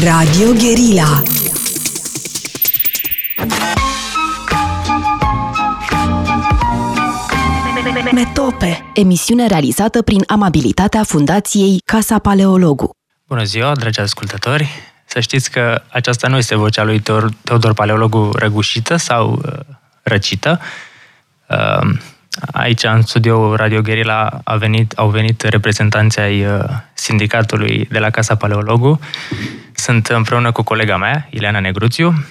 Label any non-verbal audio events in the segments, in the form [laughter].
Radio Guerilla Metope Emisiune realizată prin amabilitatea Fundației Casa Paleologu Bună ziua, dragi ascultători! Să știți că aceasta nu este vocea lui Teodor Paleologu răgușită sau uh, răcită. Uh, aici, în studio Radio Guerilla, a venit, au venit reprezentanții ai uh, sindicatului de la Casa Paleologu. Sunt împreună cu colega mea, Ileana Negruțiu.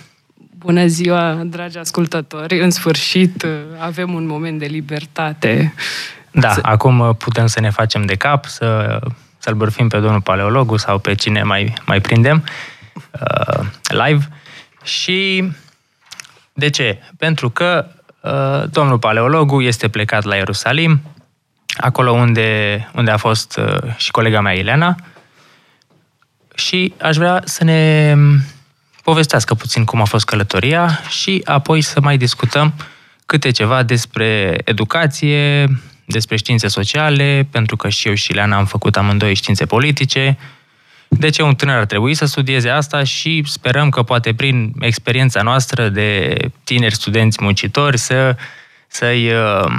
Bună ziua, dragi ascultători! În sfârșit avem un moment de libertate. Da, să... acum putem să ne facem de cap, să, să-l bărfim pe domnul paleologu sau pe cine mai, mai prindem uh, live. Și de ce? Pentru că uh, domnul paleologu este plecat la Ierusalim, acolo unde, unde a fost uh, și colega mea Elena, și aș vrea să ne povestească puțin cum a fost călătoria și apoi să mai discutăm câte ceva despre educație, despre științe sociale, pentru că și eu și Leana am făcut amândoi științe politice. De ce un tânăr ar trebui să studieze asta și sperăm că poate prin experiența noastră de tineri studenți muncitori să, să-i uh,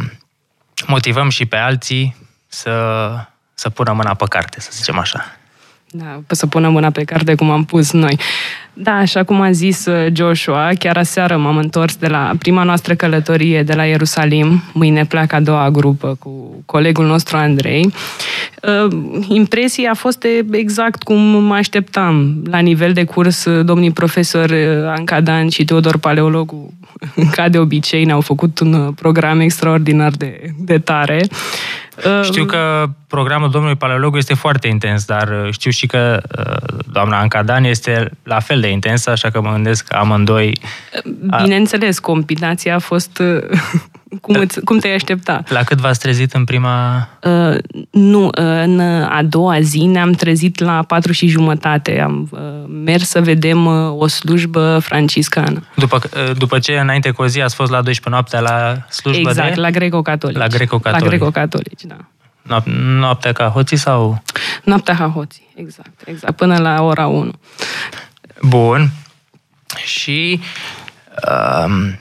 motivăm și pe alții să, să pună mâna pe carte, să zicem așa. Da, să pună mâna pe carte cum am pus noi. Da, așa cum a zis uh, Joshua, chiar aseară m-am întors de la prima noastră călătorie de la Ierusalim. Mâine pleacă a doua grupă cu colegul nostru Andrei. Uh, impresia a fost exact cum mă așteptam. La nivel de curs, uh, domnii profesori Ancadan și Teodor Paleologu, [laughs] ca de obicei, ne-au făcut un program extraordinar de, de tare. Știu că programul domnului Paleologu este foarte intens, dar știu și că doamna Ancadan este la fel de intensă, așa că mă gândesc că amândoi... Bineînțeles, combinația a fost [laughs] cum, îți, cum te-ai aștepta. La cât v-ați trezit în prima... Uh, nu, în a doua zi ne-am trezit la patru și jumătate. Am uh, mers să vedem uh, o slujbă franciscană. După, uh, după ce înainte cu o zi ați fost la 12 noaptea la slujbă exact, de... la greco-catolici. La greco-catolici. La greco-catolici, da. Noaptea ca hoții sau... Noaptea ca hoții, exact, exact, până la ora 1. Bun. Și um,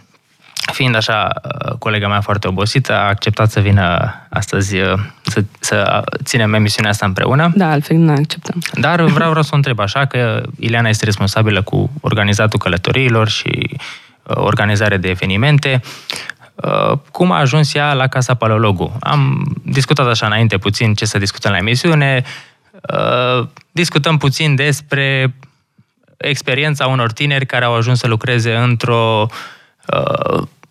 fiind așa uh, colega mea foarte obosită, a acceptat să vină astăzi uh, să, să ținem emisiunea asta împreună. Da, altfel nu acceptăm. Dar vreau, vreau să o întreb așa, că Ileana este responsabilă cu organizatul călătoriilor și uh, organizare de evenimente. Cum a ajuns ea la Casa Paleologu? Am discutat așa înainte puțin ce să discutăm la emisiune, discutăm puțin despre experiența unor tineri care au ajuns să lucreze într-o uh,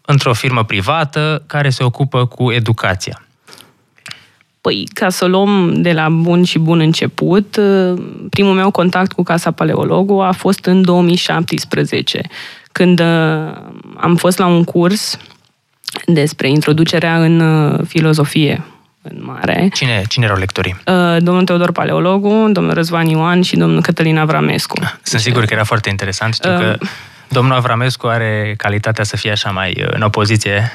într-o firmă privată care se ocupă cu educația. Păi, ca să luăm de la bun și bun început, uh, primul meu contact cu Casa Paleologu a fost în 2017, când uh, am fost la un curs despre introducerea în uh, filozofie în mare. Cine, cine erau lectorii? Domnul Teodor Paleologu, domnul Răzvan Ioan și domnul Cătălin Avramescu. Sunt sigur că era foarte interesant. Știu uh, că Domnul Avramescu are calitatea să fie așa mai uh, în opoziție.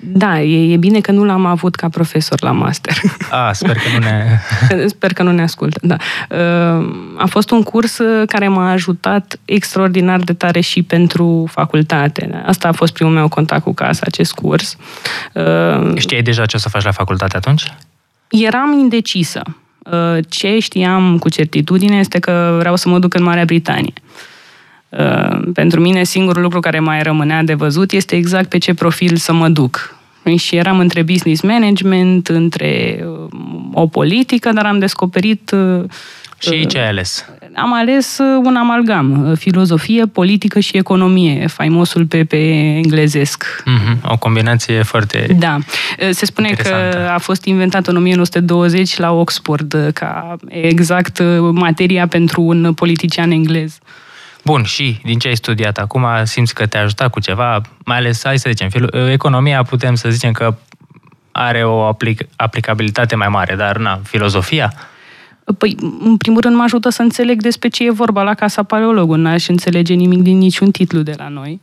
Da, e, e bine că nu l-am avut ca profesor la master. A, sper că nu ne... [laughs] sper că nu ne ascultă, da. Uh, a fost un curs uh, care m-a ajutat extraordinar de tare și pentru facultate. Asta a fost primul meu contact cu casa, acest curs. Știai deja ce o să faci la facultate atunci? Eram indecisă. Ce știam cu certitudine este că vreau să mă duc în Marea Britanie. Uh, pentru mine singurul lucru care mai rămânea de văzut este exact pe ce profil să mă duc. Și eram între business management, între uh, o politică, dar am descoperit... Uh, și ce ai ales? Am ales un amalgam, filozofie, politică și economie, faimosul PP englezesc. Mm-hmm, o combinație foarte Da. Se spune că a fost inventat în 1920 la Oxford ca exact materia pentru un politician englez. Bun, și din ce ai studiat acum, simți că te-a ajutat cu ceva, mai ales, hai să zicem, economia putem să zicem că are o aplic- aplicabilitate mai mare, dar na, filozofia? Păi, în primul rând mă ajută să înțeleg despre ce e vorba la Casa Paleologu. N-aș înțelege nimic din niciun titlu de la noi,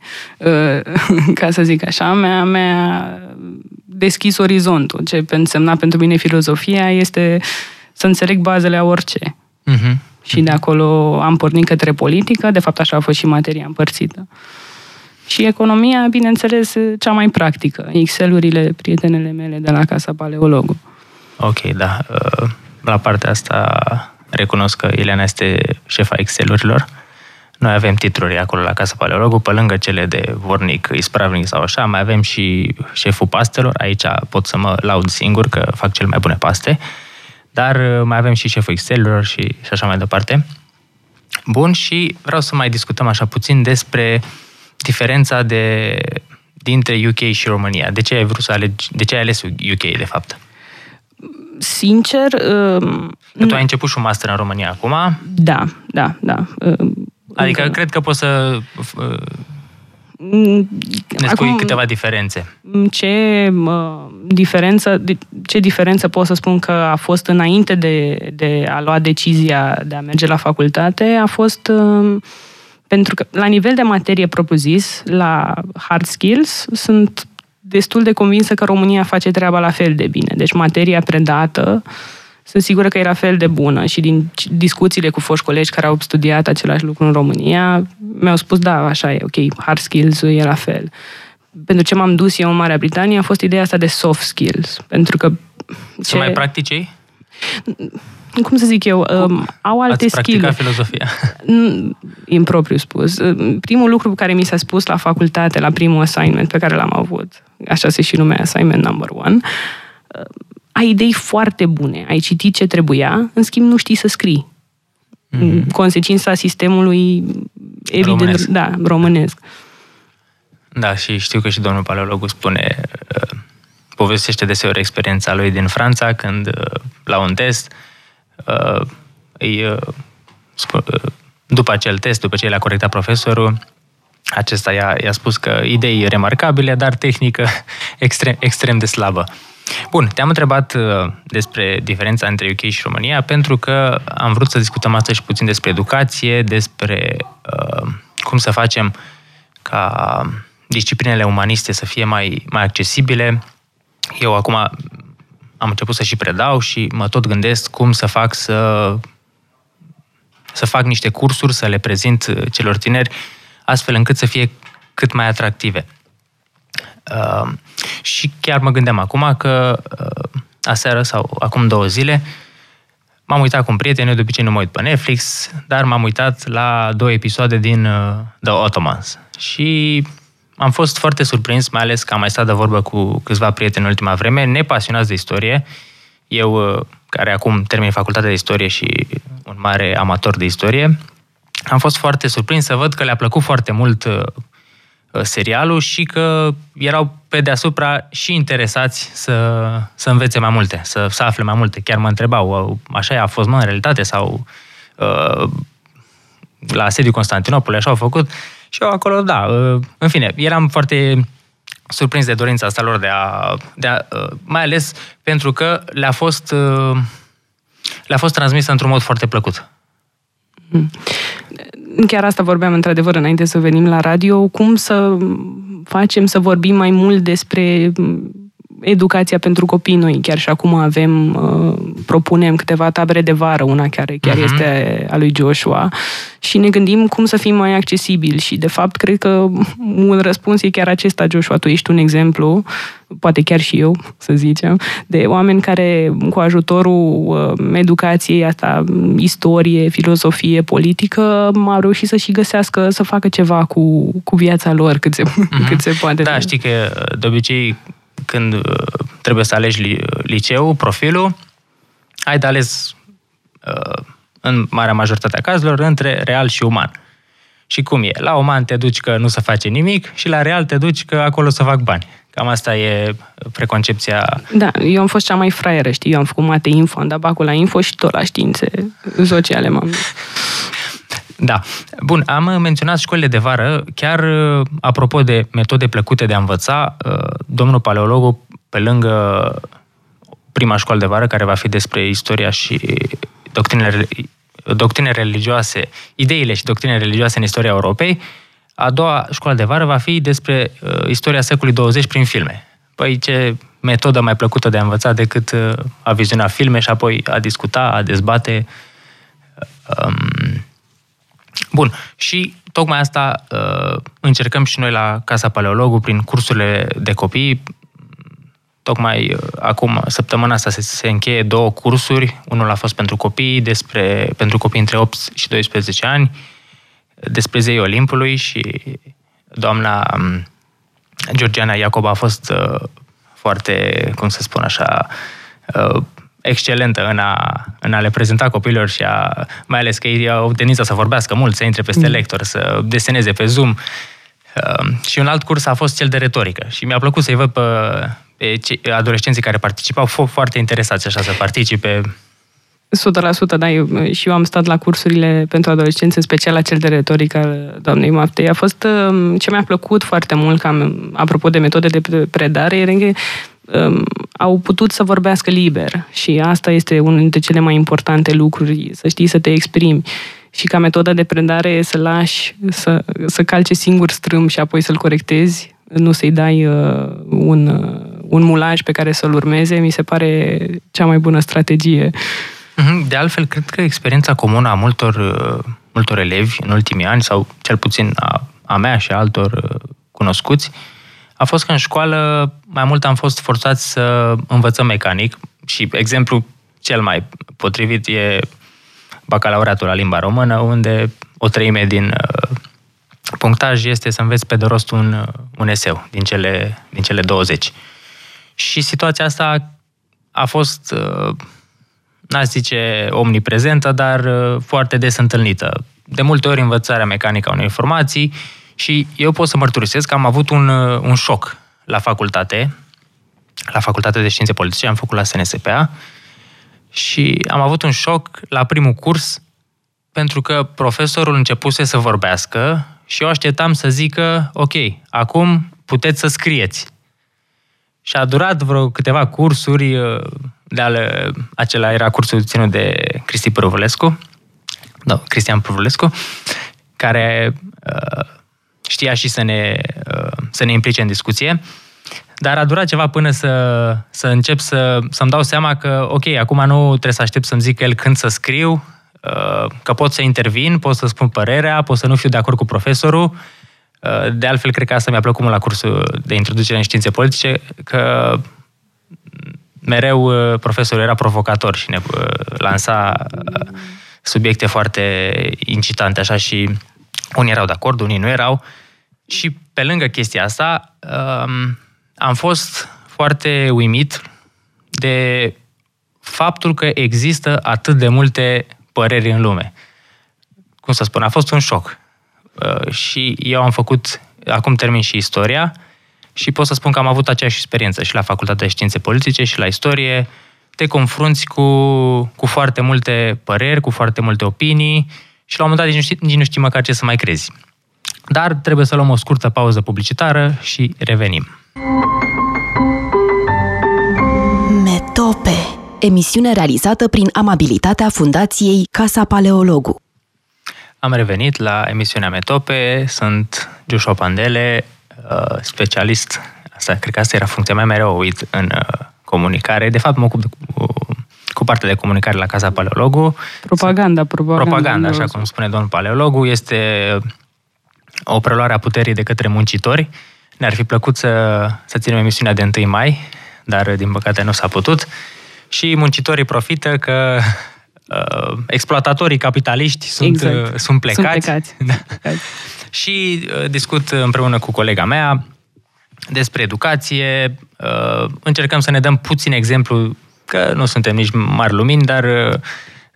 [laughs] ca să zic așa. Mi-a, mi-a deschis orizontul. Ce însemna pentru mine filozofia este să înțeleg bazele a orice. Uh-huh. Și de acolo am pornit către politică, de fapt așa a fost și materia împărțită. Și economia, bineînțeles, cea mai practică. Excel-urile prietenele mele de la Casa Paleologu. Ok, da. Uh, la partea asta recunosc că Ileana este șefa Excel-urilor. Noi avem titluri acolo la Casa Paleologu, pe lângă cele de vornic, ispravnic sau așa, mai avem și șeful pastelor. Aici pot să mă laud singur că fac cele mai bune paste. Dar uh, mai avem și șeful Excel-urilor și, și așa mai departe. Bun, și vreau să mai discutăm așa puțin despre diferența de, dintre UK și România. De ce ai vrut să alegi, de ce ai ales UK, de fapt? Sincer... Uh, că tu ai început și un master în România acum. Da, da, da. Uh, Adică încă... cred că poți să mm, ne spui Acum, câteva diferențe. Ce uh, diferență, ce diferență pot să spun că a fost înainte de, de a lua decizia de a merge la facultate a fost uh, pentru că la nivel de materie propriu-zis, la hard skills, sunt destul de convinsă că România face treaba la fel de bine. Deci materia predată sunt sigură că e la fel de bună și din discuțiile cu foști colegi care au studiat același lucru în România, mi-au spus, da, așa e, ok, hard skills e la fel. Pentru ce m-am dus eu în Marea Britanie a fost ideea asta de soft skills. Pentru că... Ce... Să mai practici cum să zic eu, um, au alte skill filozofia. Impropriu spus. Primul lucru care mi s-a spus la facultate, la primul assignment pe care l-am avut, așa se și numea assignment number one, ai idei foarte bune, ai citit ce trebuia, în schimb nu știi să scrii. Mm-hmm. Consecința sistemului evident, românesc. da, românesc. Da, și știu că și domnul paleologu spune, uh, povestește deseori experiența lui din Franța, când uh, la un test uh, îi, după acel test, după ce l-a corectat profesorul, acesta i-a, i-a spus că idei remarcabile, dar tehnică [laughs] extrem, extrem de slabă. Bun, te-am întrebat uh, despre diferența între UK și România pentru că am vrut să discutăm astăzi puțin despre educație, despre uh, cum să facem ca disciplinele umaniste să fie mai, mai accesibile. Eu acum am început să și predau și mă tot gândesc cum să fac să să fac niște cursuri, să le prezint celor tineri, astfel încât să fie cât mai atractive. Uh, și chiar mă gândeam acum că uh, aseară sau acum două zile m-am uitat cu un prieten, eu de obicei nu mă uit pe Netflix, dar m-am uitat la două episoade din uh, The Ottomans. Și am fost foarte surprins, mai ales că am mai stat de vorbă cu câțiva prieteni în ultima vreme, nepasionați de istorie. Eu, uh, care acum termin facultatea de istorie și un mare amator de istorie, am fost foarte surprins să văd că le-a plăcut foarte mult uh, Uh, serialul și că erau pe deasupra și interesați să, să învețe mai multe, să, să afle mai multe. Chiar mă întrebau, așa a fost mă în realitate sau uh, la sediul Constantinopol, așa au făcut. Și eu acolo, da, uh, în fine, eram foarte surprins de dorința asta lor de a, de a uh, mai ales pentru că le-a fost, uh, le-a fost transmisă într-un mod foarte plăcut. Hmm chiar asta vorbeam într-adevăr înainte să venim la radio, cum să facem să vorbim mai mult despre educația pentru copii noi. Chiar și acum avem, uh, propunem câteva tabere de vară, una chiar, chiar uh-huh. este a lui Joshua, și ne gândim cum să fim mai accesibili și, de fapt, cred că un răspuns e chiar acesta, Joshua, tu ești un exemplu, poate chiar și eu, să zicem, de oameni care, cu ajutorul uh, educației asta, istorie, filozofie, politică, au reușit să și găsească, să facă ceva cu, cu viața lor cât se, uh-huh. cât se poate. Da, știi că de obicei când uh, trebuie să alegi liceu, profilul, ai de ales uh, în marea majoritate a cazurilor între real și uman. Și cum e? La uman te duci că nu se face nimic și la real te duci că acolo să fac bani. Cam asta e preconcepția. Da, eu am fost cea mai fraieră, știi? Eu am făcut mate info, am dat bacul la info și tot la științe sociale m-am da. Bun, am menționat școlile de vară. Chiar apropo de metode plăcute de a învăța, domnul paleologu, pe lângă prima școală de vară, care va fi despre istoria și doctrinele, doctrine religioase, ideile și doctrine religioase în istoria Europei, a doua școală de vară va fi despre uh, istoria secolului 20 prin filme. Păi ce metodă mai plăcută de a învăța decât uh, a viziona filme și apoi a discuta, a dezbate Um, bun, și tocmai asta uh, încercăm și noi la Casa Paleologu prin cursurile de copii. Tocmai uh, acum, săptămâna asta se, se încheie două cursuri. Unul a fost pentru copii, despre, pentru copii între 8 și 12 ani, despre zei Olimpului și doamna um, Georgiana Iacob a fost uh, foarte, cum să spun așa, uh, excelentă în a, în a le prezenta copiilor și a, mai ales că ei au tendința să vorbească mult, să intre peste mm. lector, să deseneze pe Zoom. Uh, și un alt curs a fost cel de retorică și mi-a plăcut să-i văd pe, pe cei, adolescenții care participau, au fost foarte interesați așa să participe. 100%, da, eu, și eu am stat la cursurile pentru adolescenți, în special la cel de retorică al doamnei Maftei. A fost uh, ce mi-a plăcut foarte mult, cam, apropo de metode de predare, era că um, au putut să vorbească liber și asta este unul dintre cele mai importante lucruri, să știi să te exprimi și ca metodă de predare să lași să, să calce singur strâm și apoi să-l corectezi, nu să-i dai uh, un, uh, un mulaj pe care să-l urmeze, mi se pare cea mai bună strategie. Mhm, de altfel, cred că experiența comună a multor, uh, multor elevi în ultimii ani, sau cel puțin a, a mea și a altor uh, cunoscuți, uh, a fost că în școală mai mult am fost forțați să învățăm mecanic și exemplu cel mai potrivit e bacalaureatul la limba română, unde o treime din uh, punctaj este să înveți pe de rost un, uh, un eseu din cele, din cele 20. Și situația asta a fost, uh, n-aș zice omniprezentă, dar foarte des întâlnită. De multe ori învățarea mecanică a unei informații și eu pot să mărturisesc că am avut un, uh, un șoc la facultate, la Facultatea de Științe Politice, am făcut la SNSPA și am avut un șoc la primul curs pentru că profesorul începuse să vorbească și eu așteptam să zică, ok, acum puteți să scrieți. Și a durat vreo câteva cursuri, uh, de ale, acela era cursul ținut de Cristi Părvulescu, da, Cristian Părvulescu, care uh, știa și să ne, uh, să ne implice în discuție. Dar a durat ceva până să, să încep să, să-mi dau seama că, ok, acum nu trebuie să aștept să-mi zic el când să scriu, uh, că pot să intervin, pot să spun părerea, pot să nu fiu de acord cu profesorul. Uh, de altfel, cred că asta mi-a plăcut mult la cursul de introducere în științe politice, că mereu profesorul era provocator și ne lansa subiecte foarte incitante, așa, și unii erau de acord, unii nu erau. Și pe lângă chestia asta, um, am fost foarte uimit de faptul că există atât de multe păreri în lume. Cum să spun, a fost un șoc. Uh, și eu am făcut, acum termin și istoria, și pot să spun că am avut aceeași experiență și la Facultatea de Științe Politice și la istorie. Te confrunți cu, cu foarte multe păreri, cu foarte multe opinii și la un moment dat nici nu știi, nici nu știi măcar ce să mai crezi. Dar trebuie să luăm o scurtă pauză publicitară și revenim. Metope Emisiune realizată prin amabilitatea Fundației Casa Paleologu. Am revenit la emisiunea Metope, sunt Joshua Pandele, uh, specialist, asta, cred că asta era funcția mea mereu uit în uh, comunicare. De fapt, mă ocup de, cu partea de comunicare la Casa Paleologu. Propaganda, propaganda. Propaganda, așa cum spune domnul Paleologu, este o preluare a puterii de către muncitori. Ne-ar fi plăcut să, să ținem emisiunea de 1 mai, dar din păcate nu s-a putut. Și muncitorii profită că uh, exploatatorii capitaliști sunt, exact. uh, sunt plecați. Sunt plecați. [laughs] Da. și uh, discut împreună cu colega mea despre educație. Uh, încercăm să ne dăm puțin exemplu că nu suntem nici mari lumini, dar uh,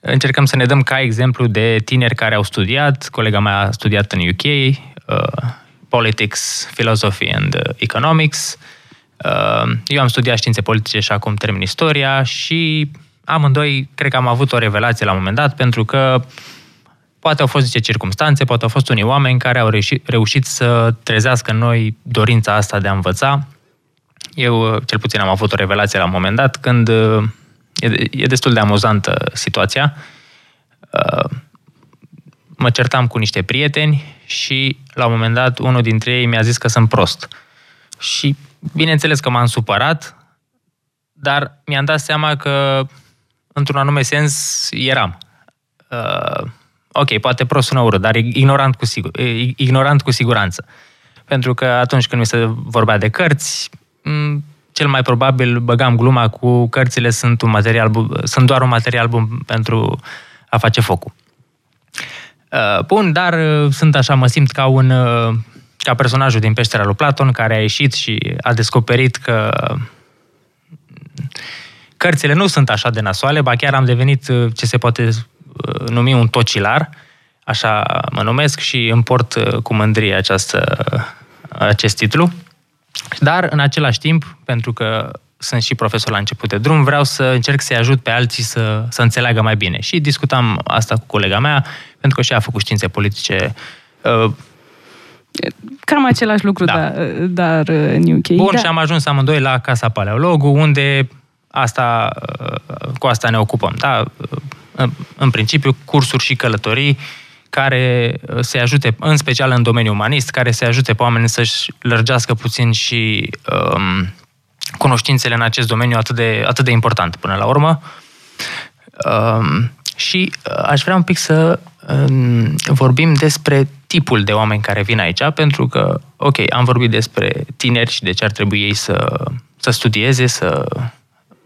încercăm să ne dăm ca exemplu de tineri care au studiat. Colega mea a studiat în UK, uh, Politics, Philosophy and uh, Economics. Uh, eu am studiat științe politice și acum termin istoria și amândoi cred că am avut o revelație la un moment dat pentru că poate au fost niște circunstanțe, poate au fost unii oameni care au reușit, reușit să trezească în noi dorința asta de a învăța eu, uh, cel puțin, am avut o revelație la un moment dat când uh, e, e destul de amuzantă situația. Uh, mă certam cu niște prieteni și, la un moment dat, unul dintre ei mi-a zis că sunt prost. Și, bineînțeles că m-am supărat, dar mi-am dat seama că, într-un anume sens, eram. uh, ok, poate prost sună urât, dar ignorant cu, sigur, ignorant cu siguranță. Pentru că atunci când mi se vorbea de cărți, cel mai probabil băgam gluma cu cărțile sunt, un material, sunt doar un material bun pentru a face focul. Uh, bun, dar uh, sunt așa, mă simt ca un uh, ca personajul din peștera lui Platon care a ieșit și a descoperit că cărțile nu sunt așa de nasoale, ba chiar am devenit ce se poate numi un tocilar, așa mă numesc și împort cu mândrie această, acest titlu. Dar, în același timp, pentru că sunt și profesor la început de drum, vreau să încerc să-i ajut pe alții să, să înțeleagă mai bine. Și discutam asta cu colega mea, pentru că și ea a făcut științe politice. Uh, Cam același lucru, da. dar, dar în UK. Bun, da. și am ajuns amândoi la Casa Paleologu, unde asta, uh, cu asta ne ocupăm. Da? În, în principiu, cursuri și călătorii care se ajute, în special în domeniul umanist, care se ajute pe oameni să-și lărgească puțin și um, cunoștințele în acest domeniu atât de, atât de important până la urmă. Um, și uh, aș vrea un pic să um, vorbim despre tipul de oameni care vin aici, pentru că, ok, am vorbit despre tineri și de ce ar trebui ei să, să studieze, să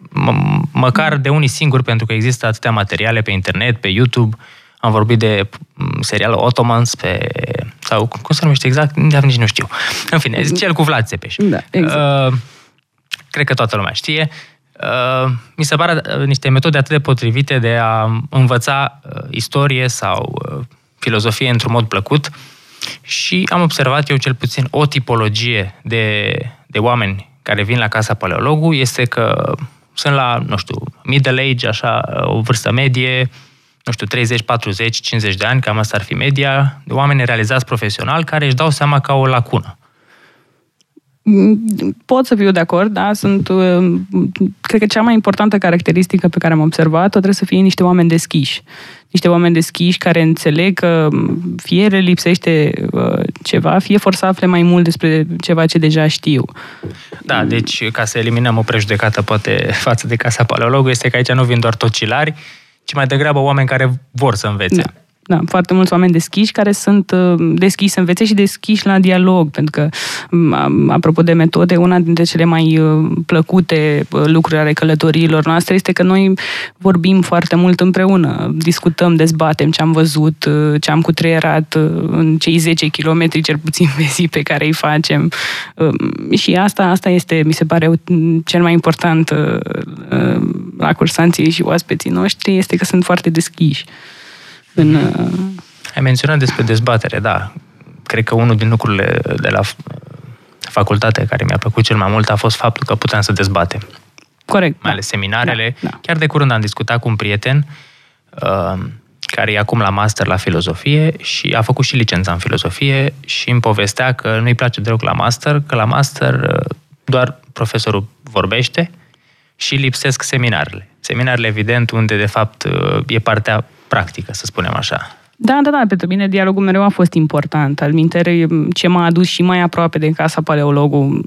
m- măcar de unii singuri, pentru că există atâtea materiale pe internet, pe YouTube, am vorbit de mm, serialul Ottomans pe... sau cum se numește exact? Nici nu știu. În fine, cel cu Vlad Țepeș. Da, exact. Uh, cred că toată lumea știe, uh, mi se pare uh, niște metode atât de potrivite de a învăța uh, istorie sau filozofie într-un mod plăcut și am observat eu cel puțin o tipologie de, de oameni care vin la Casa Paleologu este că sunt la, nu știu, middle age, așa, o vârstă medie, nu știu, 30, 40, 50 de ani, cam asta ar fi media, de oameni realizați profesional care își dau seama că au o lacună. Pot să fiu de acord, da, sunt, uh, cred că cea mai importantă caracteristică pe care am observat-o trebuie să fie niște oameni deschiși. Niște oameni deschiși care înțeleg că fie le lipsește uh, ceva, fie vor să afle mai mult despre ceva ce deja știu. Da, deci ca să eliminăm o prejudecată poate față de Casa Paleologului, este că aici nu vin doar tocilari, ci mai degrabă oameni care vor să învețe. Da da, foarte mulți oameni deschiși care sunt uh, deschiși să învețe și deschiși la dialog, pentru că, um, apropo de metode, una dintre cele mai uh, plăcute uh, lucruri ale călătoriilor noastre este că noi vorbim foarte mult împreună, discutăm, dezbatem ce am văzut, ce am cutreierat în cei 10 km cel puțin pe zi pe care îi facem. Um, și asta, asta este, mi se pare, cel mai important la cursanții și oaspeții noștri, este că sunt foarte deschiși în... Uh, Ai menționat despre dezbatere, da. Cred că unul din lucrurile de la facultate care mi-a plăcut cel mai mult a fost faptul că puteam să dezbatem. Corect. Mai ales seminarele. Da, da. Chiar de curând am discutat cu un prieten uh, care e acum la master la filozofie și a făcut și licența în filozofie și îmi povestea că nu-i place deloc la master, că la master uh, doar profesorul vorbește și lipsesc seminarele. Seminarele, evident, unde de fapt uh, e partea practică, să spunem așa. Da, da, da, pentru mine dialogul mereu a fost important. Al mintere, ce m-a adus și mai aproape de casa paleologul,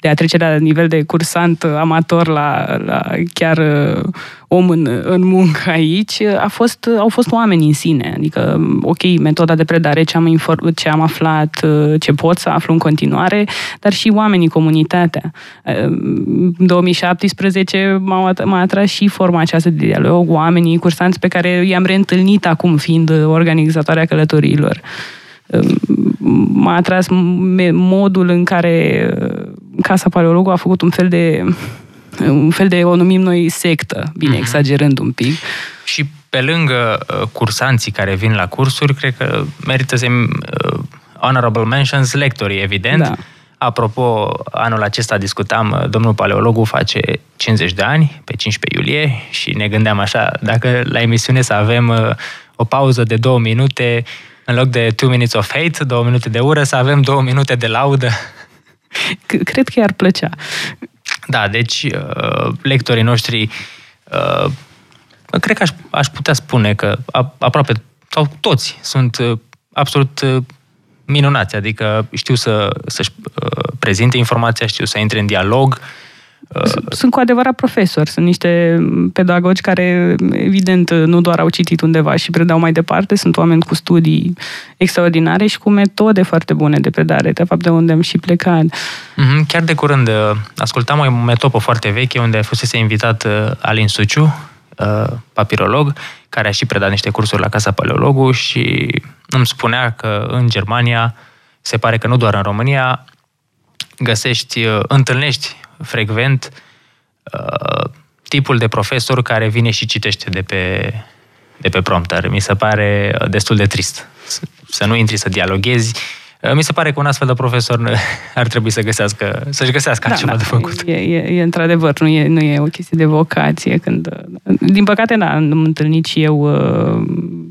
de a trece la nivel de cursant amator la, la chiar uh, om în, în muncă aici, a fost, au fost oameni în sine. Adică, ok, metoda de predare, ce am, inform, ce am aflat, uh, ce pot să aflu în continuare, dar și oamenii, comunitatea. Uh, în 2017 m-a, m-a atras și forma aceasta de dialog, oamenii, cursanți pe care i-am reîntâlnit acum, fiind organizatoarea călătoriilor um, m-a atras modul în care uh, Casa Paleologului a făcut un fel de un fel de, o numim noi, sectă, bine, mm-hmm. exagerând un pic. Și pe lângă uh, cursanții care vin la cursuri, cred că merită să uh, honorable mentions lectorii, evident. Da. Apropo, anul acesta discutam, uh, domnul paleologul face 50 de ani, pe 15 iulie, și ne gândeam așa, dacă la emisiune să avem uh, o pauză de două minute, în loc de two minutes of hate, două minute de ură, să avem două minute de laudă. Cred că i-ar plăcea. Da, deci uh, lectorii noștri, uh, cred că aș, aș putea spune că aproape, sau toți, sunt uh, absolut minunați, adică știu să, să-și prezinte informația, știu să intre în dialog, Sunt cu adevărat profesori, sunt niște pedagogi care, evident, nu doar au citit undeva și predau mai departe, sunt oameni cu studii extraordinare și cu metode foarte bune de predare, de fapt de unde am și plecat. Mhm, chiar de curând uh, ascultam o metopă foarte veche unde fusese invitat uh, Alin Suciu, uh, papirolog, care a și predat niște cursuri la Casa Paleologu și îmi spunea că în Germania, se pare că nu doar în România, găsești, întâlnești frecvent uh, tipul de profesor care vine și citește de pe, de pe prompter. Mi se pare uh, destul de trist. Să nu intri să dialoghezi. Uh, mi se pare că un astfel de profesor [laughs] ar trebui să găsească, să-și găsească da, altceva da, de făcut. E, e, e într-adevăr, nu e, nu e o chestie de vocație. Când, din păcate, da, am întâlnit și eu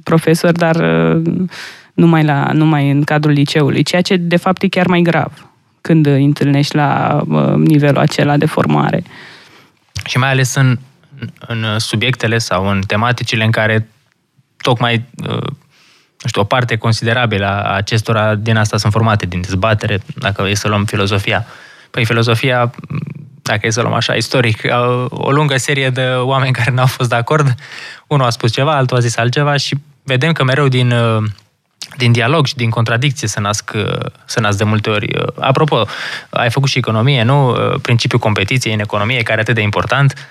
profesor, dar numai, la, numai în cadrul liceului, ceea ce de fapt e chiar mai grav când îi întâlnești la nivelul acela de formare. Și mai ales în, în subiectele sau în tematicile în care tocmai uh, nu știu, o parte considerabilă a acestora din asta sunt formate, din dezbatere, dacă e să luăm filozofia. Păi filozofia, dacă e să luăm așa istoric, o lungă serie de oameni care n-au fost de acord, unul a spus ceva, altul a zis altceva și vedem că mereu din uh, din dialog și din contradicție se nasc, se nasc de multe ori. Apropo, ai făcut și economie, nu? Principiul competiției în economie, care e atât de important.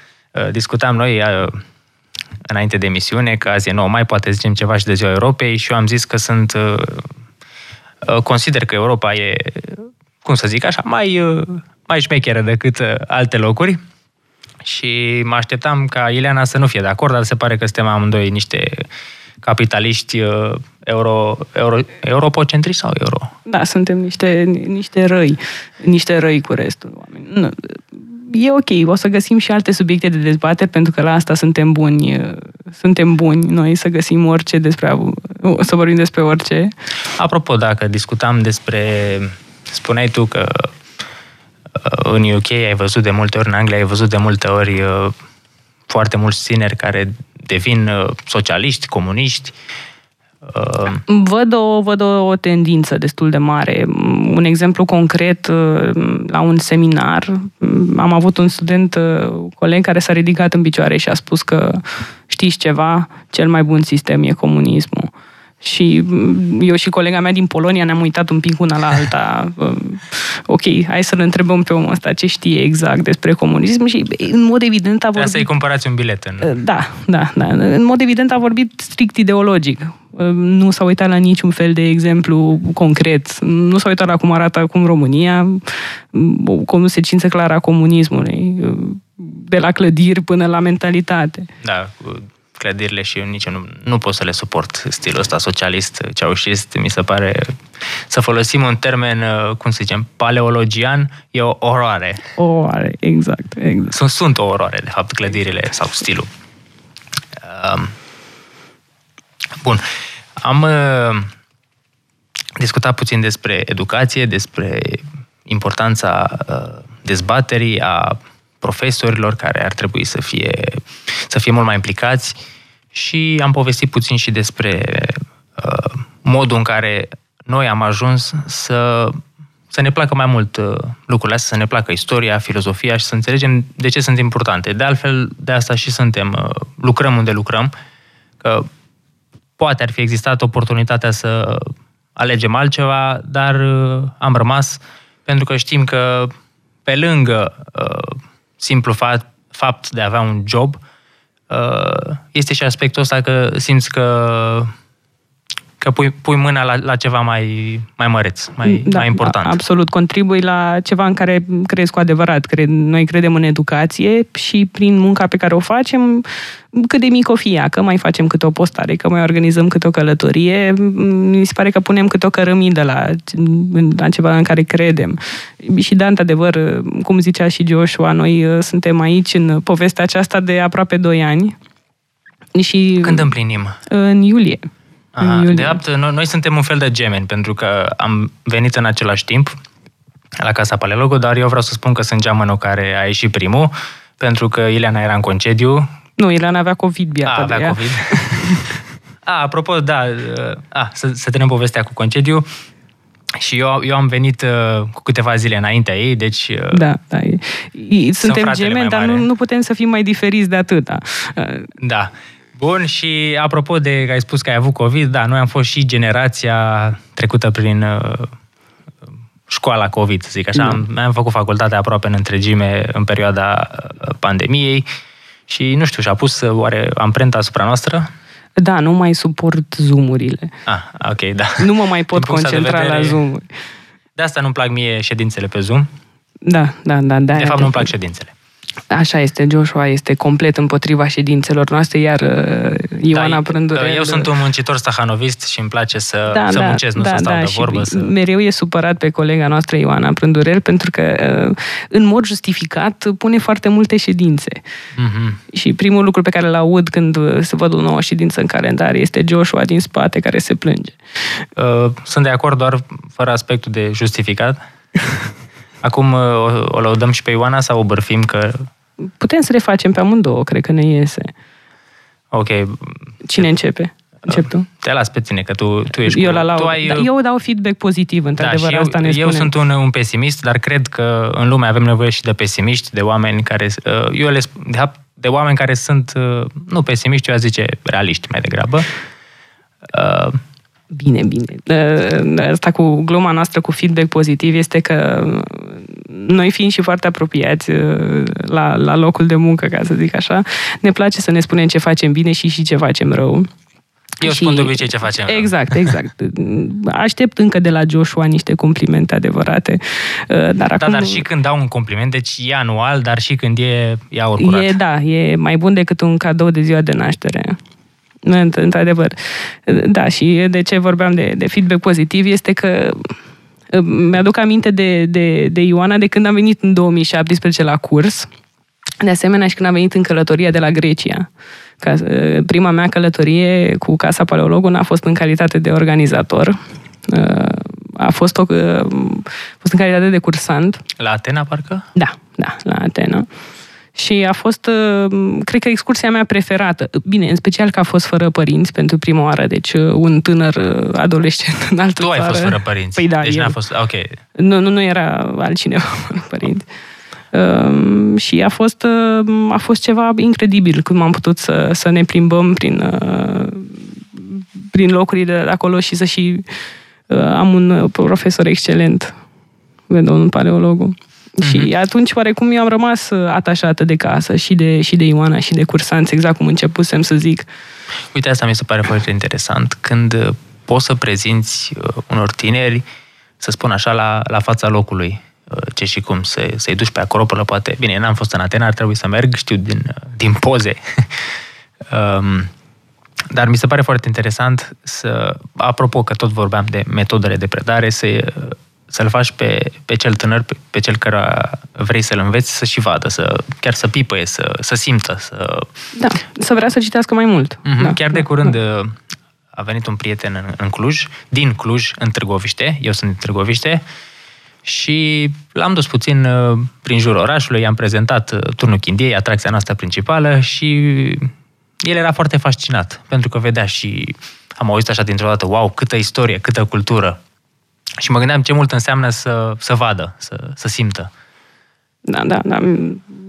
Discutam noi înainte de emisiune că azi e 9 mai, poate zicem ceva și de ziua Europei și eu am zis că sunt consider că Europa e, cum să zic așa, mai, mai șmecheră decât alte locuri și mă așteptam ca Ileana să nu fie de acord, dar se pare că suntem amândoi niște capitaliști uh, euro, euro, europocentri sau euro? Da, suntem niște, niște răi, niște răi cu restul oamenilor. E ok, o să găsim și alte subiecte de dezbatere, pentru că la asta suntem buni, uh, suntem buni noi să găsim orice despre, să vorbim despre orice. Apropo, dacă discutam despre, spuneai tu că uh, în UK ai văzut de multe ori, în Anglia ai văzut de multe ori foarte mulți tineri care devin uh, socialiști, comuniști. Uh, văd o, văd o, o tendință destul de mare. Un exemplu concret, uh, la un seminar, am avut un student, coleg, care s-a ridicat în picioare și a spus că știți ceva, cel mai bun sistem e comunismul. Și eu și colega mea din Polonia ne-am uitat un pic una la alta. ok, hai să-l întrebăm pe omul ăsta ce știe exact despre comunism și în mod evident a vorbit... să-i cumpărați un bilet în... Da, da, da. În mod evident a vorbit strict ideologic. Nu s-a uitat la niciun fel de exemplu concret. Nu s-a uitat la cum arată acum România, o consecință clară a comunismului, de la clădiri până la mentalitate. Da, clădirile și eu nici eu nu, nu pot să le suport stilul ăsta socialist, ceaușist, mi se pare să folosim un termen, uh, cum să zicem, paleologian, e o oroare. O oroare, exact, exact. Sunt, sunt o oroare, de fapt, clădirile sau stilul. Um, bun. Am uh, discutat puțin despre educație, despre importanța uh, dezbaterii, a profesorilor care ar trebui să fie, să fie mult mai implicați și am povestit puțin și despre uh, modul în care noi am ajuns să, să ne placă mai mult uh, lucrurile astea, să ne placă istoria, filozofia și să înțelegem de ce sunt importante. De altfel, de asta și suntem, uh, lucrăm unde lucrăm, că poate ar fi existat oportunitatea să alegem altceva, dar uh, am rămas pentru că știm că pe lângă uh, simplu fapt, fapt de a avea un job, uh, este și aspectul ăsta că simți că că pui, pui mâna la, la ceva mai, mai măreț, mai, da, mai important. Da, absolut. Contribui la ceva în care crezi cu adevărat. Cred, noi credem în educație și prin munca pe care o facem, cât de mic o fie, că mai facem câte o postare, că mai organizăm câte o călătorie, mi se pare că punem câte o cărămidă la, la ceva în care credem. Și da, într-adevăr, cum zicea și Joshua, noi uh, suntem aici în povestea aceasta de aproape 2 ani. Și Când împlinim? În iulie. Aha, de fapt, noi, noi suntem un fel de gemeni, pentru că am venit în același timp la Casa Paleologo, dar eu vreau să spun că sunt geamănul care a ieșit primul, pentru că Ileana era în concediu. Nu, Ileana avea COVID, biata a, avea COVID. [laughs] a, apropo, da, a, să, să tenem povestea cu concediu. Și eu, eu am venit uh, cu câteva zile înaintea ei, deci... Uh, da, da. Suntem gemeni, dar nu, nu putem să fim mai diferiți de atâta. Uh, da. Bun, și apropo de că ai spus că ai avut COVID, da, noi am fost și generația trecută prin uh, școala COVID, să zic așa. Da. Am, am făcut facultatea aproape în întregime în perioada uh, pandemiei și, nu știu, și-a pus uh, oare amprenta asupra noastră? Da, nu mai suport zoom-urile. Ah, ok, da. Nu mă mai pot concentra vedere, la zoom De asta nu-mi plac mie ședințele pe Zoom. Da, da, da. De, de fapt, nu-mi plac ședințele. Așa este, Joshua este complet împotriva ședințelor noastre, iar uh, Ioana da, Prândurel... Eu sunt un muncitor stahanovist și îmi place să, da, să da, muncesc, nu da, să stau da, de vorbă. Să... Mereu e supărat pe colega noastră, Ioana Prândurel, pentru că uh, în mod justificat pune foarte multe ședințe. Mm-hmm. Și primul lucru pe care îl aud când uh, se văd o nouă ședință în calendar este Joshua din spate care se plânge. Sunt de acord doar fără aspectul de justificat. [laughs] Acum uh, o, o lăudăm și pe Ioana sau o bărfim că... Putem să le facem pe amândouă, cred că ne iese. Ok. Cine începe? Încep tu? Te las pe tine, că tu, tu ești eu, cu... la tu ai... da, eu dau feedback pozitiv, într-adevăr, da, eu, asta ne Eu sunt un, un pesimist, dar cred că în lume avem nevoie și de pesimiști, de oameni care... Uh, eu le, de, de oameni care sunt, uh, nu pesimiști, eu aș zice realiști mai degrabă. Bine, bine. Asta cu gluma noastră cu feedback pozitiv este că noi fiind și foarte apropiați uh, la, la locul de muncă, ca să zic așa, ne place să ne spunem ce facem bine și și ce facem rău. Eu și... spun de obicei ce facem. Exact, exact. [laughs] Aștept încă de la Joshua niște complimente adevărate. Uh, dar da, acum... dar și când dau un compliment, deci e anual, dar și când e, e aur curat. E, da, e mai bun decât un cadou de ziua de naștere. Într-adevăr. Da, și de ce vorbeam de, de feedback pozitiv este că mi-aduc aminte de, de, de Ioana de când am venit în 2017 la curs, de asemenea și când am venit în călătoria de la Grecia. Ca, prima mea călătorie cu Casa Paleologul a fost în calitate de organizator. A fost, o, a fost în calitate de cursant. La Atena, parcă? Da, da, la Atena. Și a fost, uh, cred că, excursia mea preferată. Bine, în special că a fost fără părinți pentru prima oară, deci uh, un tânăr uh, adolescent în altă Tu țară. ai fost fără părinți. Păi da, deci eu. n-a fost, ok. Nu, nu, nu era altcineva [laughs] fără părinți. Um, și a fost, uh, a fost ceva incredibil cum am putut să, să ne plimbăm prin, uh, prin locurile de acolo și să și uh, am un profesor excelent, domnul paleologul. Mm-hmm. Și atunci, oarecum, eu am rămas uh, atașată de casă și de, și de Ioana și de cursanți, exact cum începusem să zic. Uite, asta mi se pare foarte interesant. Când uh, poți să prezinți uh, unor tineri, să spun așa, la, la fața locului, ce și cum, să, să-i duci pe acropolă, poate. Bine, n-am fost în Atena, ar trebui să merg, știu, din, din poze. [laughs] um, dar mi se pare foarte interesant să, apropo că tot vorbeam de metodele de predare, să să-l faci pe, pe cel tânăr, pe, pe cel care vrei să-l înveți, să și vadă, să, chiar să pipăie, să, să simtă. Să... Da, să vrea să citească mai mult. Mm-hmm. Da, chiar da, de curând da. a venit un prieten în, în Cluj, din Cluj, în Târgoviște, eu sunt din Târgoviște, și l-am dus puțin uh, prin jurul orașului, i-am prezentat uh, turnul Chindiei, atracția noastră principală și el era foarte fascinat, pentru că vedea și am auzit așa dintr-o dată, wow, câtă istorie, câtă cultură, și mă gândeam ce mult înseamnă să, să vadă, să, să simtă. Da, da, da.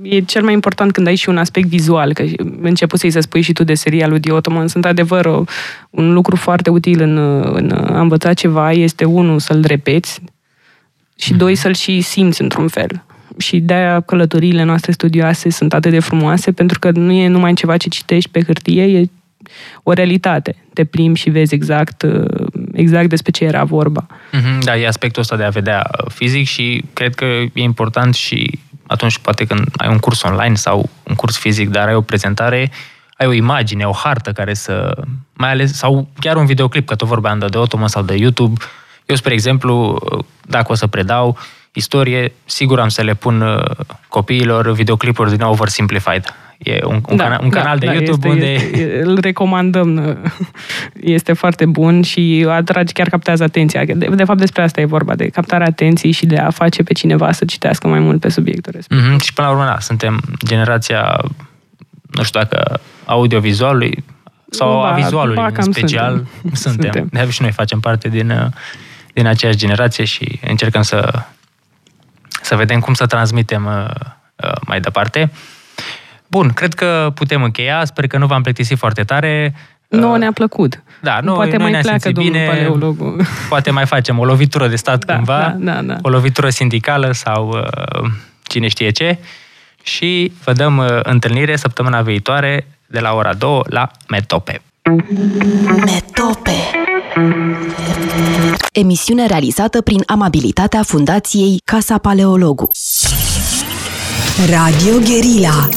E cel mai important când ai și un aspect vizual, că început să-i să spui și tu de serialul The Ottoman. Sunt adevăr o, un lucru foarte util în, în a învăța ceva este, unul, să-l repeți și, mm-hmm. doi, să-l și simți într-un fel. Și de-aia călătoriile noastre studioase sunt atât de frumoase, pentru că nu e numai ceva ce citești pe hârtie, e o realitate. Te plimbi și vezi exact, uh, exact despre ce era vorba. Mm-hmm, da, e aspectul ăsta de a vedea uh, fizic și cred că e important și atunci poate când ai un curs online sau un curs fizic, dar ai o prezentare, ai o imagine, o hartă care să... mai ales, sau chiar un videoclip, că tot vorbeam de, de Ottoman sau de YouTube. Eu, spre exemplu, uh, dacă o să predau istorie, sigur am să le pun copiilor videoclipuri din Oversimplified E un, un, da, cana- un canal da, de YouTube este, unde... Este, îl recomandăm. [laughs] Este foarte bun și atrage, chiar captează atenția. De, de fapt, despre asta e vorba, de captarea atenției și de a face pe cineva să citească mai mult pe subiectul respectiv. Mm-hmm. Și până la urmă, da, suntem generația, nu știu dacă audiovizualului sau ba, a vizualului ba, în special. Suntem. [laughs] suntem. suntem. De și noi facem parte din, din aceeași generație și încercăm să, să vedem cum să transmitem uh, uh, mai departe. Bun, cred că putem încheia. Sper că nu v-am plictisit foarte tare. Nu ne-a plăcut. Da, nu, Poate noi mai ne-a pleacă domnul bine. paleologul. [laughs] Poate mai facem o lovitură de stat Da, cândva, da, da, da. o lovitură sindicală sau uh, cine știe ce. Și vă dăm uh, întâlnire săptămâna viitoare de la ora 2 la Metope. Metope Emisiune realizată prin amabilitatea Fundației Casa Paleologu Radio Guerilla